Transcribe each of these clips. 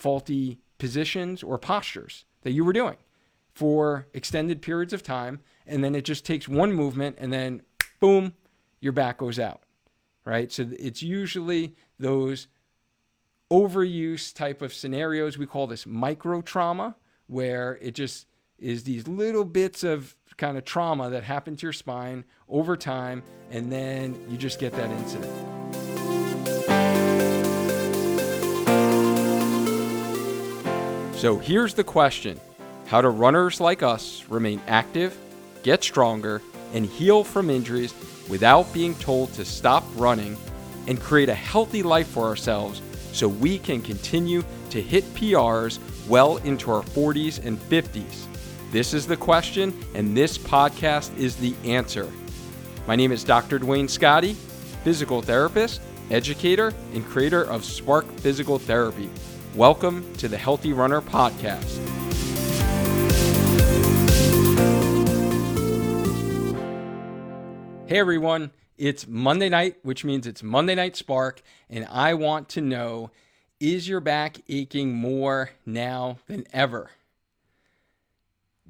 faulty positions or postures that you were doing for extended periods of time. And then it just takes one movement and then boom, your back goes out, right? So it's usually those overuse type of scenarios. We call this micro trauma, where it just is these little bits of kind of trauma that happen to your spine over time, and then you just get that incident. So here's the question How do runners like us remain active, get stronger, and heal from injuries without being told to stop running and create a healthy life for ourselves so we can continue to hit PRs well into our 40s and 50s? This is the question, and this podcast is the answer. My name is Dr. Duane Scotti, physical therapist, educator, and creator of Spark Physical Therapy. Welcome to the Healthy Runner Podcast. Hey everyone, it's Monday night, which means it's Monday Night Spark, and I want to know is your back aching more now than ever?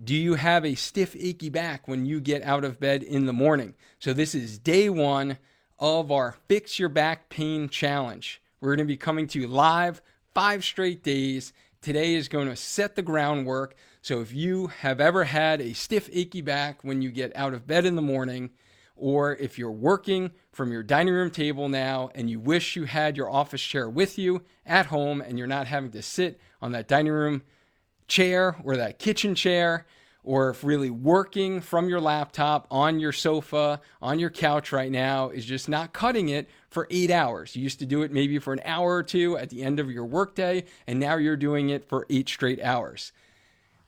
Do you have a stiff, achy back when you get out of bed in the morning? So, this is day one of our Fix Your Back Pain Challenge. We're going to be coming to you live five straight days. Today is going to set the groundwork. So, if you have ever had a stiff, achy back when you get out of bed in the morning, or if you're working from your dining room table now and you wish you had your office chair with you at home and you're not having to sit on that dining room chair or that kitchen chair, or if really working from your laptop on your sofa, on your couch right now is just not cutting it for eight hours. You used to do it maybe for an hour or two at the end of your workday, and now you're doing it for eight straight hours.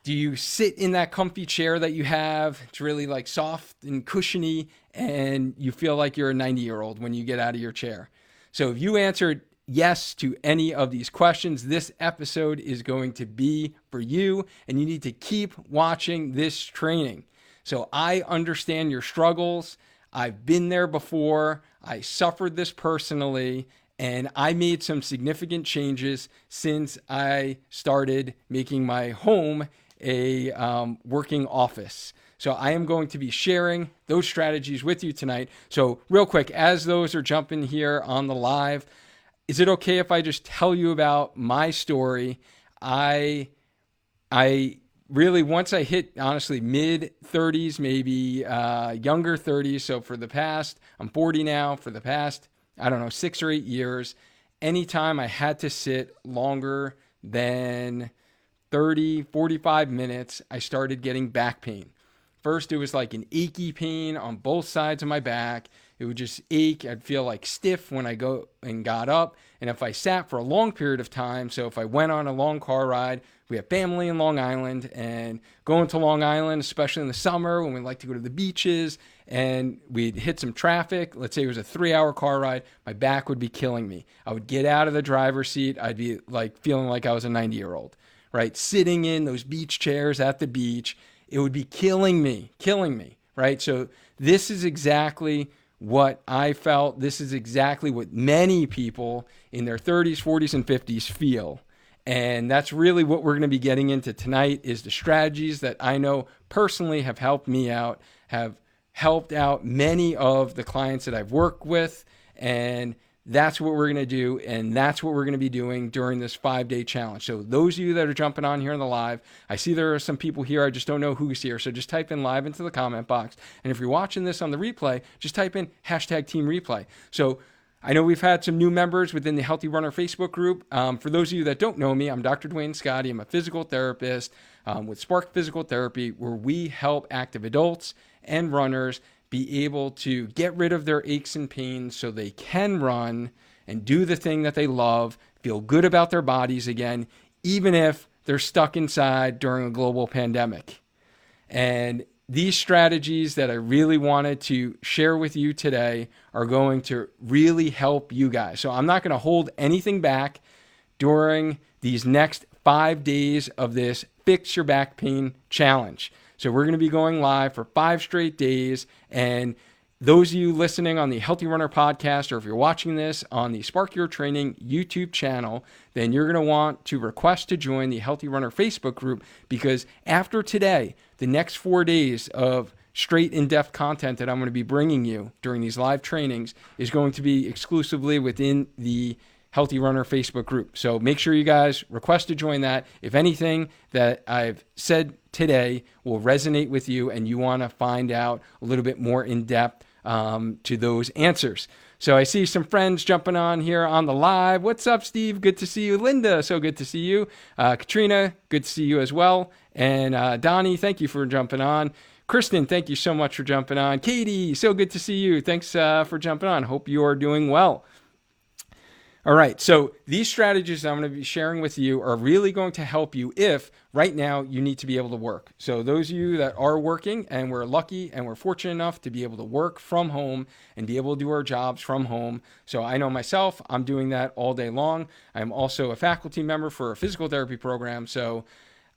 Do you sit in that comfy chair that you have? It's really like soft and cushiony, and you feel like you're a 90 year old when you get out of your chair. So if you answered yes to any of these questions, this episode is going to be for you, and you need to keep watching this training. So I understand your struggles. I've been there before. I suffered this personally, and I made some significant changes since I started making my home a um, working office. So I am going to be sharing those strategies with you tonight. So, real quick, as those are jumping here on the live, is it okay if I just tell you about my story? I I really once I hit honestly mid 30s, maybe uh, younger 30s. So for the past, I'm 40 now. For the past, I don't know, six or eight years, anytime I had to sit longer than 30, 45 minutes, I started getting back pain. First, it was like an achy pain on both sides of my back. It would just ache. I'd feel like stiff when I go and got up. And if I sat for a long period of time, so if I went on a long car ride, we have family in Long Island and going to Long Island, especially in the summer when we like to go to the beaches and we'd hit some traffic. Let's say it was a three hour car ride, my back would be killing me. I would get out of the driver's seat. I'd be like feeling like I was a 90 year old, right? Sitting in those beach chairs at the beach. It would be killing me, killing me, right? So this is exactly what I felt. This is exactly what many people in their 30s, 40s, and 50s feel. And that's really what we're going to be getting into tonight is the strategies that I know personally have helped me out, have helped out many of the clients that I've worked with and that's what we're going to do. And that's what we're going to be doing during this five day challenge. So, those of you that are jumping on here in the live, I see there are some people here. I just don't know who's here. So, just type in live into the comment box. And if you're watching this on the replay, just type in hashtag team replay. So, I know we've had some new members within the Healthy Runner Facebook group. Um, for those of you that don't know me, I'm Dr. Duane Scotti. I'm a physical therapist um, with Spark Physical Therapy, where we help active adults and runners be able to get rid of their aches and pains so they can run and do the thing that they love, feel good about their bodies again, even if they're stuck inside during a global pandemic. And these strategies that I really wanted to share with you today are going to really help you guys. So I'm not going to hold anything back during these next five days of this Fix Your Back Pain Challenge. So we're going to be going live for five straight days. And those of you listening on the Healthy Runner podcast, or if you're watching this on the Spark Your Training YouTube channel, then you're going to want to request to join the Healthy Runner Facebook group because after today, the next four days of straight in depth content that I'm going to be bringing you during these live trainings is going to be exclusively within the Healthy Runner Facebook group. So make sure you guys request to join that. If anything that I've said today will resonate with you and you want to find out a little bit more in depth um, to those answers. So I see some friends jumping on here on the live. What's up, Steve? Good to see you. Linda, so good to see you. Uh, Katrina, good to see you as well. And uh, Donnie, thank you for jumping on. Kristen, thank you so much for jumping on. Katie, so good to see you. Thanks uh, for jumping on. Hope you are doing well. All right, so these strategies I'm going to be sharing with you are really going to help you if right now you need to be able to work. So, those of you that are working and we're lucky and we're fortunate enough to be able to work from home and be able to do our jobs from home. So, I know myself, I'm doing that all day long. I'm also a faculty member for a physical therapy program. So,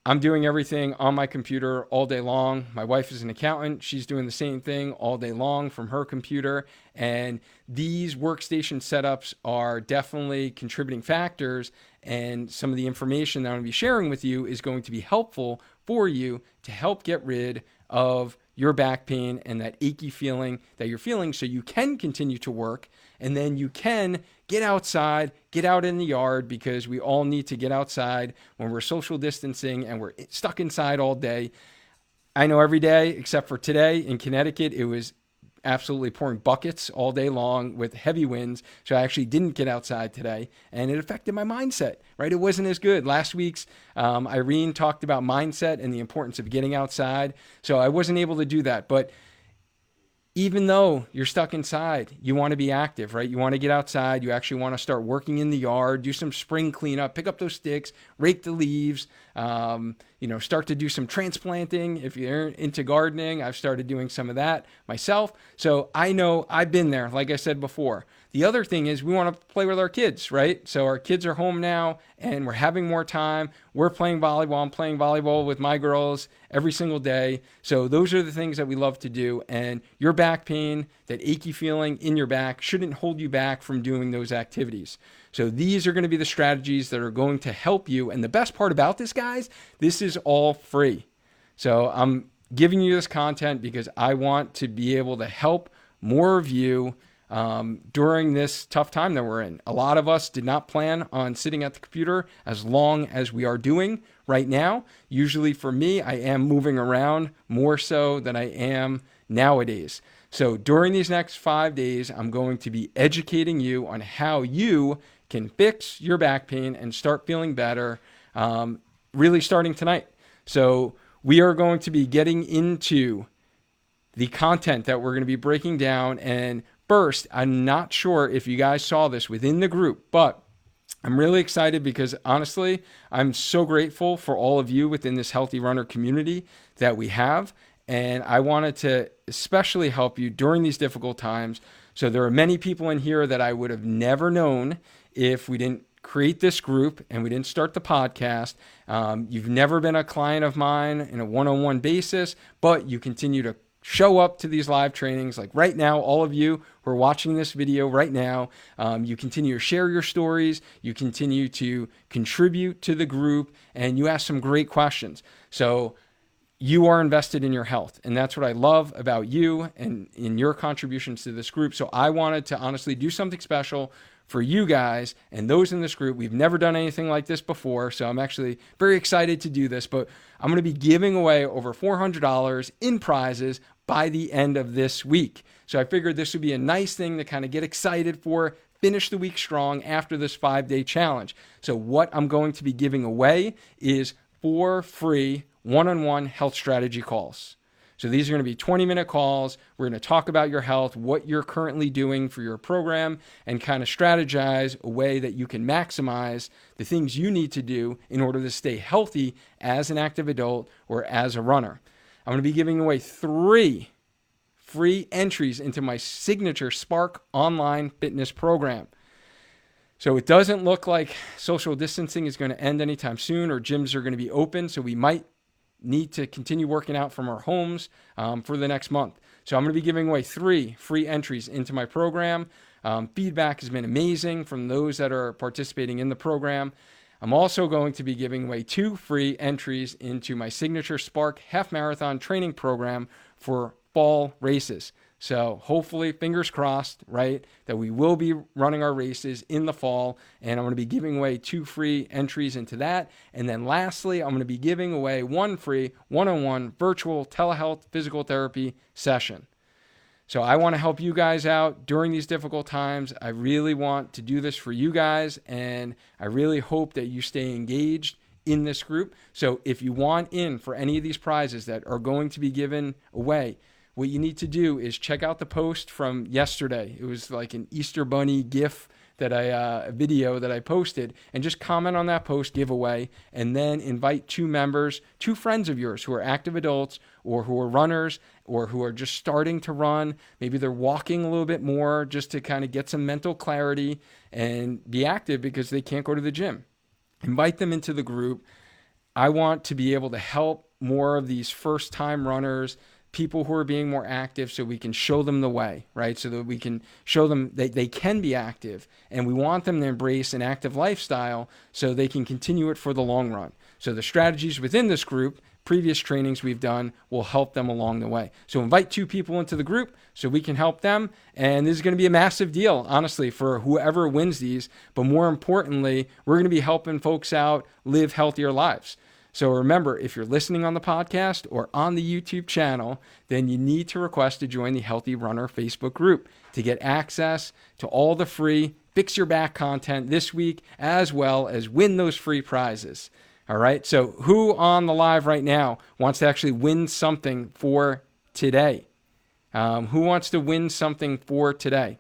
I'm doing everything on my computer all day long. My wife is an accountant. She's doing the same thing all day long from her computer. And these workstation setups are definitely contributing factors. And some of the information that I'm going to be sharing with you is going to be helpful for you to help get rid of your back pain and that achy feeling that you're feeling so you can continue to work and then you can get outside, get out in the yard because we all need to get outside when we're social distancing and we're stuck inside all day. I know every day except for today in Connecticut, it was absolutely pouring buckets all day long with heavy winds. So I actually didn't get outside today, and it affected my mindset. Right, it wasn't as good. Last week's um, Irene talked about mindset and the importance of getting outside, so I wasn't able to do that. But even though you're stuck inside, you want to be active, right? You want to get outside. You actually want to start working in the yard, do some spring cleanup, pick up those sticks, rake the leaves, um, you know, start to do some transplanting. If you're into gardening, I've started doing some of that myself. So I know I've been there, like I said before. The other thing is we want to play with our kids, right? So our kids are home now and we're having more time. We're playing volleyball. I'm playing volleyball with my girls every single day. So those are the things that we love to do. And your back pain, that achy feeling in your back, shouldn't hold you back from doing those activities. So these are going to be the strategies that are going to help you. And the best part about this, guys, this is all free. So I'm giving you this content because I want to be able to help more of you um, during this tough time that we're in. A lot of us did not plan on sitting at the computer as long as we are doing right now. Usually, for me, I am moving around more so than I am nowadays. So, during these next five days, I'm going to be educating you on how you can fix your back pain and start feeling better, um, really starting tonight. So, we are going to be getting into the content that we're going to be breaking down and First, I'm not sure if you guys saw this within the group, but I'm really excited because honestly, I'm so grateful for all of you within this healthy runner community that we have. And I wanted to especially help you during these difficult times. So there are many people in here that I would have never known if we didn't create this group and we didn't start the podcast. Um, you've never been a client of mine in a one on one basis, but you continue to show up to these live trainings. Like right now, all of you who are watching this video right now, um, you continue to share your stories, you continue to contribute to the group, and you ask some great questions. So you are invested in your health. And that's what I love about you and in your contributions to this group. So I wanted to honestly do something special for you guys and those in this group. We've never done anything like this before, so I'm actually very excited to do this. But I'm going to be giving away over $400 in prizes by the end of this week. So I figured this would be a nice thing to kind of get excited for, finish the week strong after this five day challenge. So, what I'm going to be giving away is for free one on one health strategy calls. So, these are going to be 20 minute calls. We're going to talk about your health, what you're currently doing for your program, and kind of strategize a way that you can maximize the things you need to do in order to stay healthy as an active adult or as a runner. I'm going to be giving away three free entries into my signature Spark online fitness program. So it doesn't look like social distancing is going to end anytime soon or gyms are going to be open. So we might need to continue working out from our homes um, for the next month. So I'm going to be giving away three free entries into my program. Um, feedback has been amazing from those that are participating in the program. I'm also going to be giving away two free entries into my signature Spark half marathon training program for fall races. So hopefully, fingers crossed, right, that we will be running our races in the fall. And I'm going to be giving away two free entries into that. And then lastly, I'm going to be giving away one free one on one virtual telehealth physical therapy session. So I want to help you guys out during these difficult times. I really want to do this for you guys. And I really hope that you stay engaged in this group. So if you want in for any of these prizes that are going to be given away, what you need to do is check out the post from yesterday. It was like an Easter Bunny GIF that I uh, a video that I posted, and just comment on that post giveaway, and then invite two members, two friends of yours who are active adults or who are runners or who are just starting to run. Maybe they're walking a little bit more just to kind of get some mental clarity and be active because they can't go to the gym. Invite them into the group. I want to be able to help more of these first time runners people who are being more active so we can show them the way, right? So that we can show them that they can be active and we want them to embrace an active lifestyle so they can continue it for the long run. So the strategies within this group, previous trainings we've done will help them along the way. So invite two people into the group so we can help them. And this is going to be a massive deal, honestly, for whoever wins these. But more importantly, we're going to be helping folks out live healthier lives. So remember, if you're listening on the podcast or on the YouTube channel, then you need to request to join the Healthy Runner Facebook group to get access to all the free Fix Your Back content this week, as well as win those free prizes. All right. So, who on the live right now wants to actually win something for today? Um, who wants to win something for today?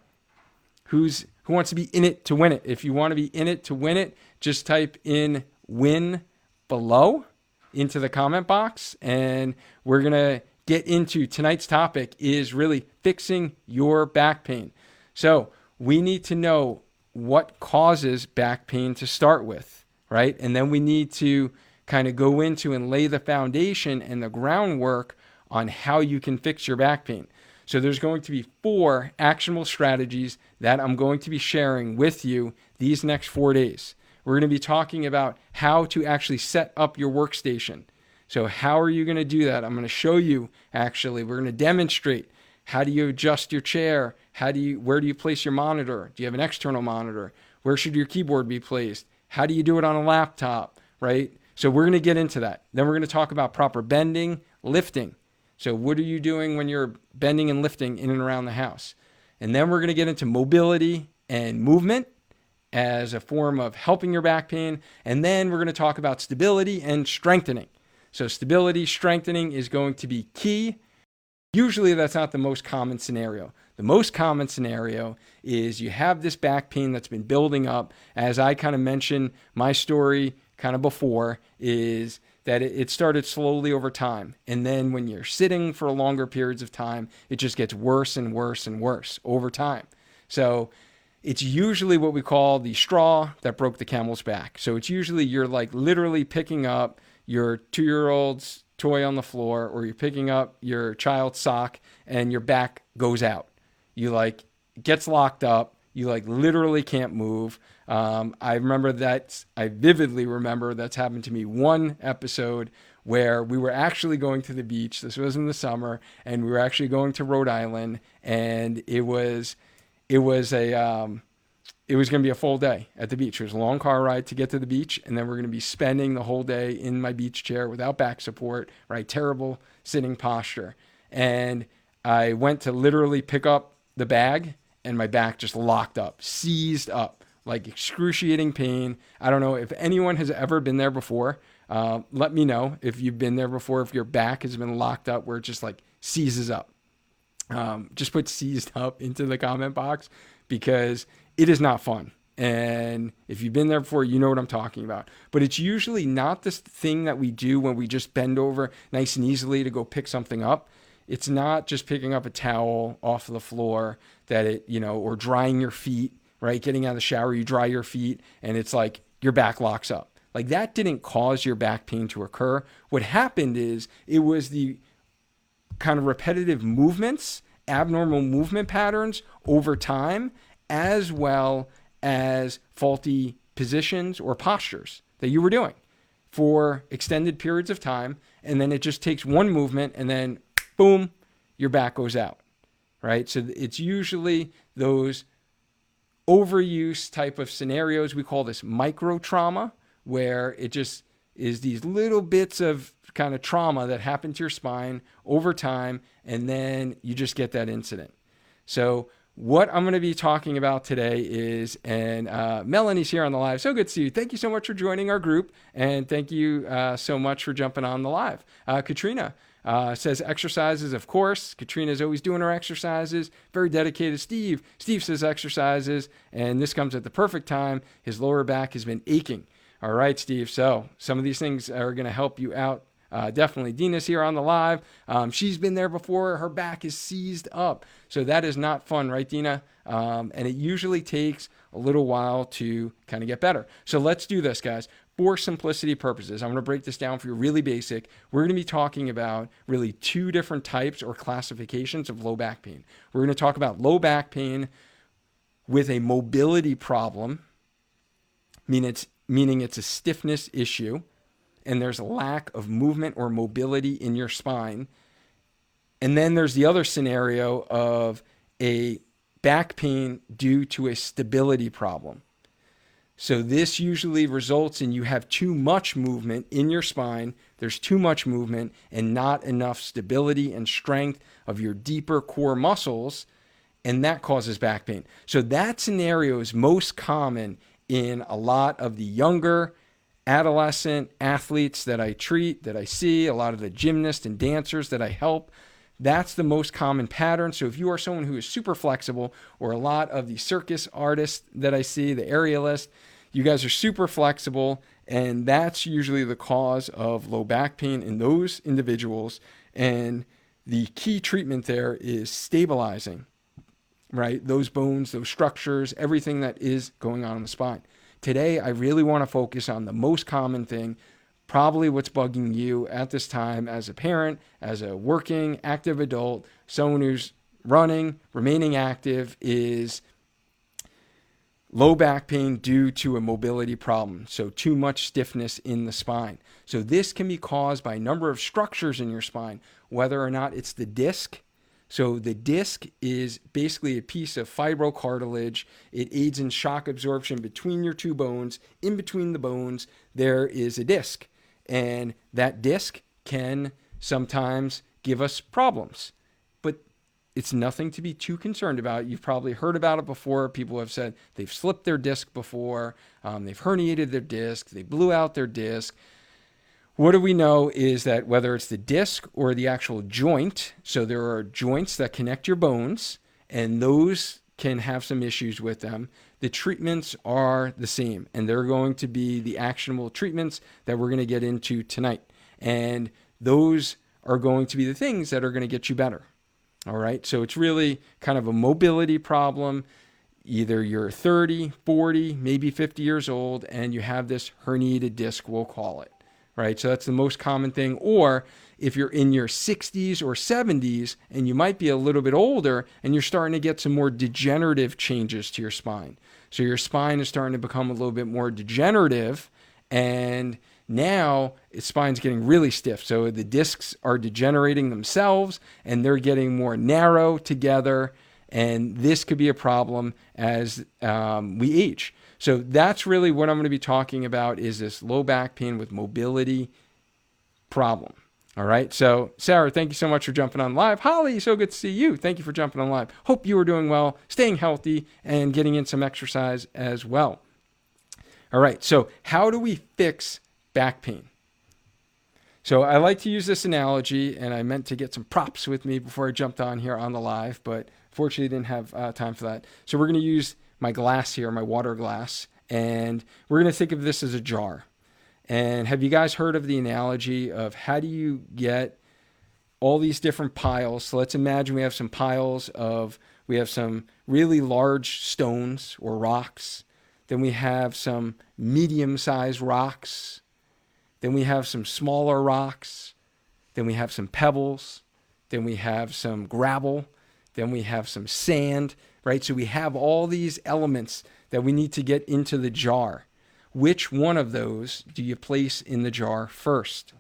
Who's who wants to be in it to win it? If you want to be in it to win it, just type in win below into the comment box and we're going to get into tonight's topic is really fixing your back pain. So, we need to know what causes back pain to start with, right? And then we need to kind of go into and lay the foundation and the groundwork on how you can fix your back pain. So there's going to be four actionable strategies that I'm going to be sharing with you these next 4 days. We're going to be talking about how to actually set up your workstation. So, how are you going to do that? I'm going to show you actually. We're going to demonstrate how do you adjust your chair? How do you where do you place your monitor? Do you have an external monitor? Where should your keyboard be placed? How do you do it on a laptop, right? So we're going to get into that. Then we're going to talk about proper bending, lifting. So what are you doing when you're bending and lifting in and around the house? And then we're going to get into mobility and movement as a form of helping your back pain. And then we're going to talk about stability and strengthening. So, stability, strengthening is going to be key. Usually, that's not the most common scenario. The most common scenario is you have this back pain that's been building up. As I kind of mentioned, my story kind of before is that it started slowly over time. And then when you're sitting for longer periods of time, it just gets worse and worse and worse over time. So it's usually what we call the straw that broke the camel's back. So it's usually you're like literally picking up your two year old's toy on the floor or you're picking up your child's sock and your back goes out. You like gets locked up. You like literally can't move. Um, I remember that. I vividly remember that's happened to me one episode where we were actually going to the beach. This was in the summer, and we were actually going to Rhode Island, and it was it was a um, it was going to be a full day at the beach. It was a long car ride to get to the beach, and then we're going to be spending the whole day in my beach chair without back support, right? Terrible sitting posture. And I went to literally pick up the bag, and my back just locked up, seized up, like excruciating pain. I don't know if anyone has ever been there before. Uh, let me know if you've been there before, if your back has been locked up where it just like seizes up um, just put seized up into the comment box because it is not fun. And if you've been there before, you know what I'm talking about. But it's usually not this thing that we do when we just bend over nice and easily to go pick something up. It's not just picking up a towel off the floor that it, you know, or drying your feet, right? Getting out of the shower, you dry your feet, and it's like your back locks up. Like that didn't cause your back pain to occur. What happened is it was the kind of repetitive movements, abnormal movement patterns over time, as well as faulty positions or postures that you were doing for extended periods of time. And then it just takes one movement and then boom, your back goes out, right? So it's usually those overuse type of scenarios. We call this micro trauma, where it just is these little bits of kind of trauma that happen to your spine over time, and then you just get that incident. So, what I'm going to be talking about today is, and uh, Melanie's here on the live. So good to see you. Thank you so much for joining our group, and thank you uh, so much for jumping on the live. Uh, Katrina, uh, says exercises, of course. Katrina's always doing her exercises. Very dedicated. Steve. Steve says exercises, and this comes at the perfect time. His lower back has been aching. All right, Steve. So some of these things are going to help you out. Uh, definitely. Dina's here on the live. Um, she's been there before. Her back is seized up. So that is not fun, right, Dina? Um, and it usually takes a little while to kind of get better. So let's do this, guys for simplicity purposes, I'm going to break this down for you really basic. We're going to be talking about really two different types or classifications of low back pain. We're going to talk about low back pain with a mobility problem, meaning it's, meaning it's a stiffness issue and there's a lack of movement or mobility in your spine. And then there's the other scenario of a back pain due to a stability problem. So this usually results in you have too much movement in your spine. There's too much movement and not enough stability and strength of your deeper core muscles, and that causes back pain. So that scenario is most common in a lot of the younger adolescent athletes that I treat, that I see, a lot of the gymnasts and dancers that I help. That's the most common pattern. So if you are someone who is super flexible, or a lot of the circus artists that I see, the aerialists, you guys are super flexible, and that's usually the cause of low back pain in those individuals. And the key treatment there is stabilizing, right? Those bones, those structures, everything that is going on in the spine. Today, I really want to focus on the most common thing probably what's bugging you at this time as a parent, as a working, active adult, someone who's running, remaining active, is low back pain due to a mobility problem. So, too much stiffness in the spine. So, this can be caused by a number of structures in your spine, whether or not it's the disc. So, the disc is basically a piece of fibrocartilage. It aids in shock absorption between your two bones. In between the bones, there is a disc. And that disc can sometimes give us problems. But it's nothing to be too concerned about. You've probably heard about it before. People have said they've slipped their disc before, um, they've herniated their disc, they blew out their disc. What do we know is that whether it's the disc or the actual joint, so there are joints that connect your bones, and those can have some issues with them the treatments are the same, and they're going to be the actionable treatments that we're going to get into tonight. And those are going to be the things that are going to get you better. All right. So it's really kind of a mobility problem. Either you're 30, 40, maybe 50 years old, and you have this herniated disc, we'll call it. Right. So that's the most common thing. Or if you're in your 60s or 70s and you might be a little bit older and you're starting to get some more degenerative changes to your spine. So your spine is starting to become a little bit more degenerative and now its spine's getting really stiff. So the discs are degenerating themselves and they're getting more narrow together. And this could be a problem as um, we age. So that's really what I'm going to be talking about is this low back pain with mobility problem. All right. So, Sarah, thank you so much for jumping on live. Holly, so good to see you. Thank you for jumping on live. Hope you are doing well, staying healthy, and getting in some exercise as well. All right. So, how do we fix back pain? So, I like to use this analogy, and I meant to get some props with me before I jumped on here on the live, but fortunately, didn't have uh, time for that. So, we're going to use my glass here, my water glass, and we're going to think of this as a jar. And have you guys heard of the analogy of how do you get all these different piles? So let's imagine we have some piles of, we have some really large stones or rocks. Then we have some medium sized rocks. Then we have some smaller rocks. Then we have some pebbles. then we have some gravel, then we have some sand, right? So we have all these elements that we need to get into the jar. Which one of those do you place in the jar first?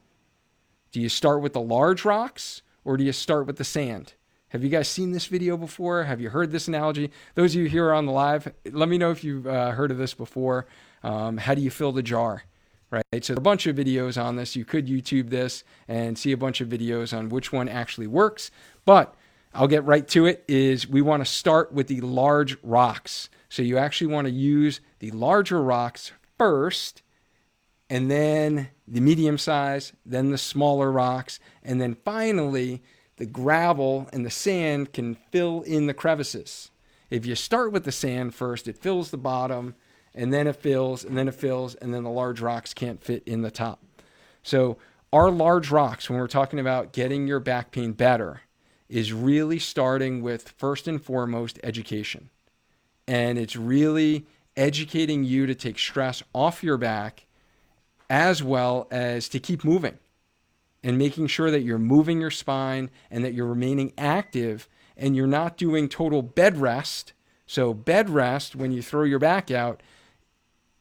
Do you start with the large rocks or do you start with the sand? Have you guys seen this video before? Have you heard this analogy? Those of you here on the live, let me know if you've uh, heard of this before. Um, how do you fill the jar? Right. So a bunch of videos on this. You could YouTube this and see a bunch of videos on which one actually works. But I'll get right to it. Is we want to start with the large rocks. So you actually want to use the larger rocks first, and then the medium size, then the smaller rocks, and then finally the gravel and the sand can fill in the crevices. If you start with the sand first, it fills the bottom, and then it fills, and then it fills, and then the large rocks can't fit in the top. So, our large rocks, when we're talking about getting your back pain better, is really starting with first and foremost education. And it's really educating you to take stress off your back as well as to keep moving and making sure that you're moving your spine and that you're remaining active and you're not doing total bed rest. So, bed rest, when you throw your back out,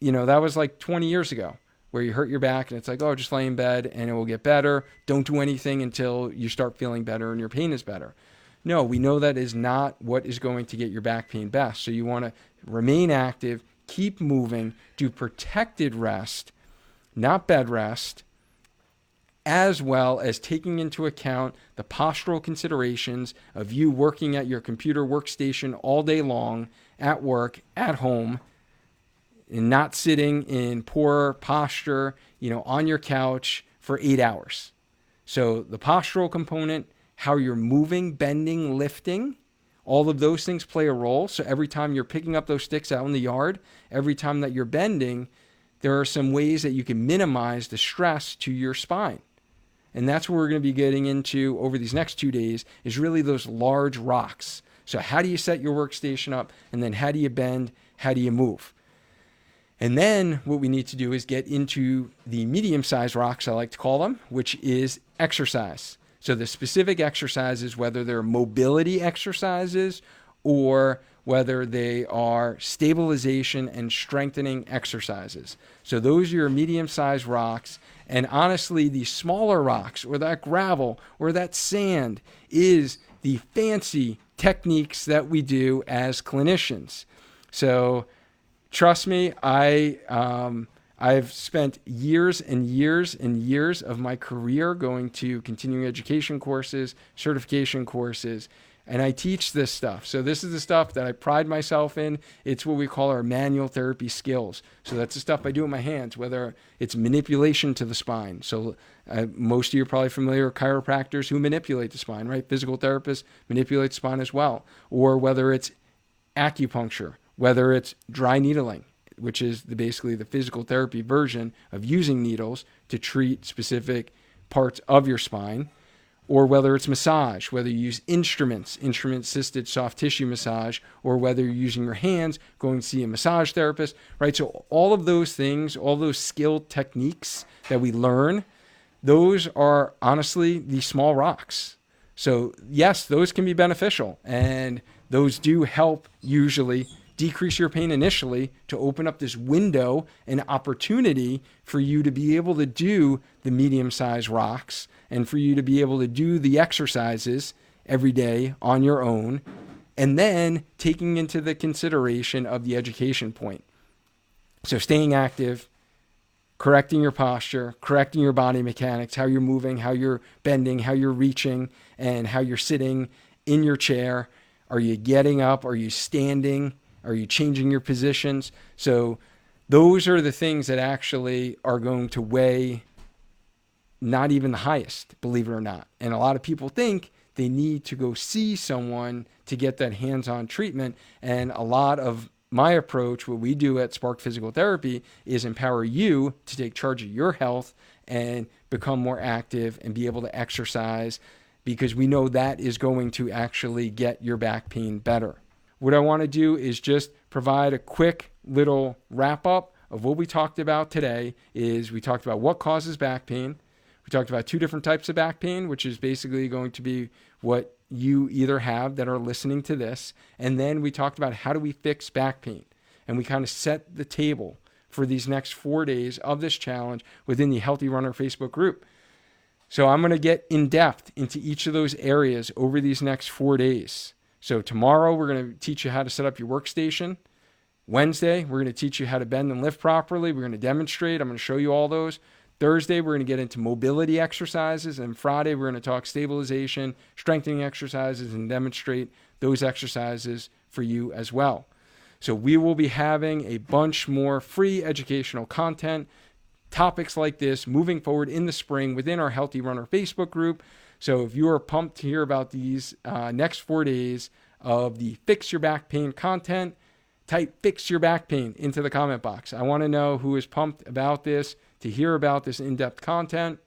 you know, that was like 20 years ago where you hurt your back and it's like, oh, just lay in bed and it will get better. Don't do anything until you start feeling better and your pain is better. No, we know that is not what is going to get your back pain best. So you want to remain active, keep moving, do protected rest, not bed rest, as well as taking into account the postural considerations of you working at your computer workstation all day long, at work, at home, and not sitting in poor posture, you know, on your couch for eight hours. So the postural component, how you're moving, bending, lifting, all of those things play a role. So every time you're picking up those sticks out in the yard, every time that you're bending, there are some ways that you can minimize the stress to your spine. And that's what we're going to be getting into over these next two days is really those large rocks. So how do you set your workstation up? And then how do you bend? How do you move? And then what we need to do is get into the medium sized rocks, I like to call them, which is exercise. So the specific exercises, whether they're mobility exercises or whether they are stabilization and strengthening exercises. So those are your medium sized rocks. And honestly, the smaller rocks or that gravel or that sand is the fancy techniques that we do as clinicians. So trust me, I um, I've spent years and years and years of my career going to continuing education courses, certification courses, and I teach this stuff. So this is the stuff that I pride myself in. It's what we call our manual therapy skills. So that's the stuff I do with my hands, whether it's manipulation to the spine. So uh, most of you are probably familiar with chiropractors who manipulate the spine, right? Physical therapists manipulate the spine as well. Or whether it's acupuncture, whether it's dry needling, which is the, basically the physical therapy version of using needles to treat specific parts of your spine or whether it's massage, whether you use instruments, instrument assisted soft tissue massage, or whether you're using your hands, going to see a massage therapist, right? So, all of those things, all those skilled techniques that we learn, those are honestly the small rocks. So, yes, those can be beneficial, and those do help usually decrease your pain initially to open up this window and opportunity for you to be able to do the medium sized rocks and for you to be able to do the exercises every day on your own. And then taking into the consideration of the education point. So, staying active, correcting your posture, correcting your body mechanics, how you're moving, how you're bending, how you're reaching, and how you're sitting in your chair. Are you getting up? Are you standing? Are you changing your positions? So those are the things that actually are going to weigh not even the highest, believe it or not. And a lot of people think they need to go see someone to get that hands on treatment. And a lot of my approach, what we do at Spark Physical Therapy, is empower you to take charge of your health and become more active and be able to exercise because we know that is going to actually get your back pain better. What I want to do is just provide a quick little wrap up of what we talked about today is we talked about what causes back pain, We talked about two different types of back pain, which is basically going to be what you either have that are listening to this. And then we talked about how do we fix back pain. And we kind of set the table for these next four days of this challenge within the Healthy Runner Facebook group. So I'm going to get in depth into each of those areas over these next four days. So tomorrow, we're going to teach you how to set up your workstation. Wednesday, we're going to teach you how to bend and lift properly. We're going to demonstrate. I'm going to show you all those. Thursday, we're going to get into mobility exercises. And Friday, we're going to talk stabilization, strengthening exercises, and demonstrate those exercises for you as well. So, we will be having a bunch more free educational content, topics like this moving forward in the spring within our Healthy Runner Facebook group. So, if you are pumped to hear about these uh, next four days of the Fix Your Back Pain content, type Fix Your Back Pain into the comment box. I want to know who is pumped about this to hear about this in depth content.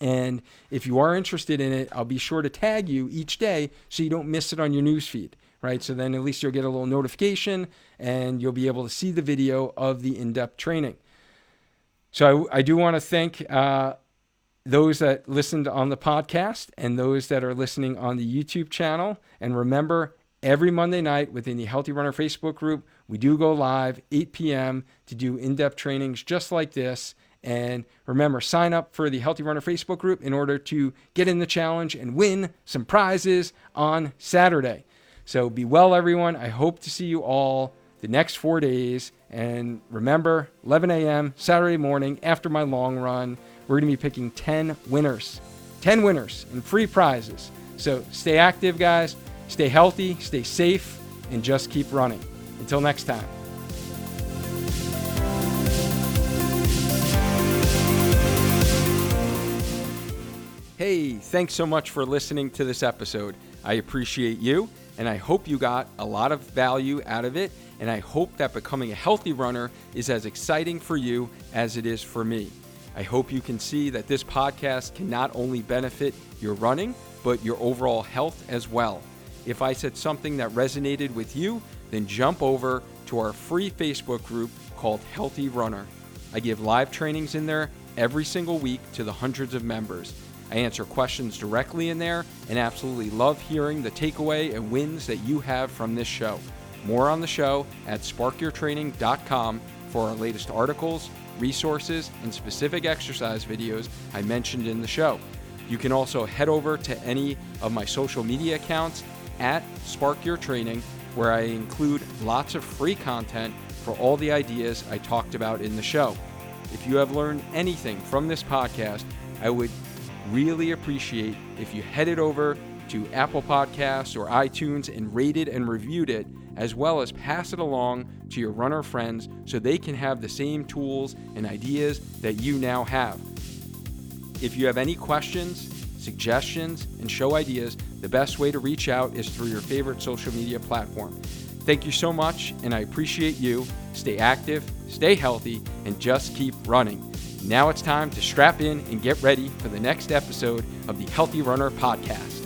And if you are interested in it, I'll be sure to tag you each day so you don't miss it on your newsfeed, right? So then at least you'll get a little notification and you'll be able to see the video of the in depth training. So I, I do want to thank uh, those that listened on the podcast and those that are listening on the YouTube channel. And remember, every Monday night within the Healthy Runner Facebook group, we do go live 8 p.m. to do in depth trainings just like this. And remember, sign up for the Healthy Runner Facebook group in order to get in the challenge and win some prizes on Saturday. So be well, everyone. I hope to see you all the next four days. And remember, 11 a.m. Saturday morning after my long run, we're going to be picking 10 winners. 10 winners and free prizes. So stay active, guys. Stay healthy, stay safe, and just keep running. Until next time. Hey, thanks so much for listening to this episode. I appreciate you, and I hope you got a lot of value out of it. And I hope that becoming a healthy runner is as exciting for you as it is for me. I hope you can see that this podcast can not only benefit your running, but your overall health as well. If I said something that resonated with you, then jump over to our free Facebook group called Healthy Runner. I give live trainings in there every single week to the hundreds of members. I answer questions directly in there and absolutely love hearing the takeaway and wins that you have from this show. More on the show at sparkyourtraining.com for our latest articles, resources, and specific exercise videos I mentioned in the show. You can also head over to any of my social media accounts at Spark Your Training, where I include lots of free content for all the ideas I talked about in the show. If you have learned anything from this podcast, I would really appreciate if you headed over to Apple Podcasts or iTunes and rated and reviewed it, as well as pass it along to your runner friends so they can have the same tools and ideas that you now have. If you have any questions, suggestions, and show ideas, the best way to reach out is through your favorite social media platform. Thank you so much, and I appreciate you. Stay active, stay healthy, and just keep running. Now it's time to strap in and get ready for the next episode of the Healthy Runner Podcast.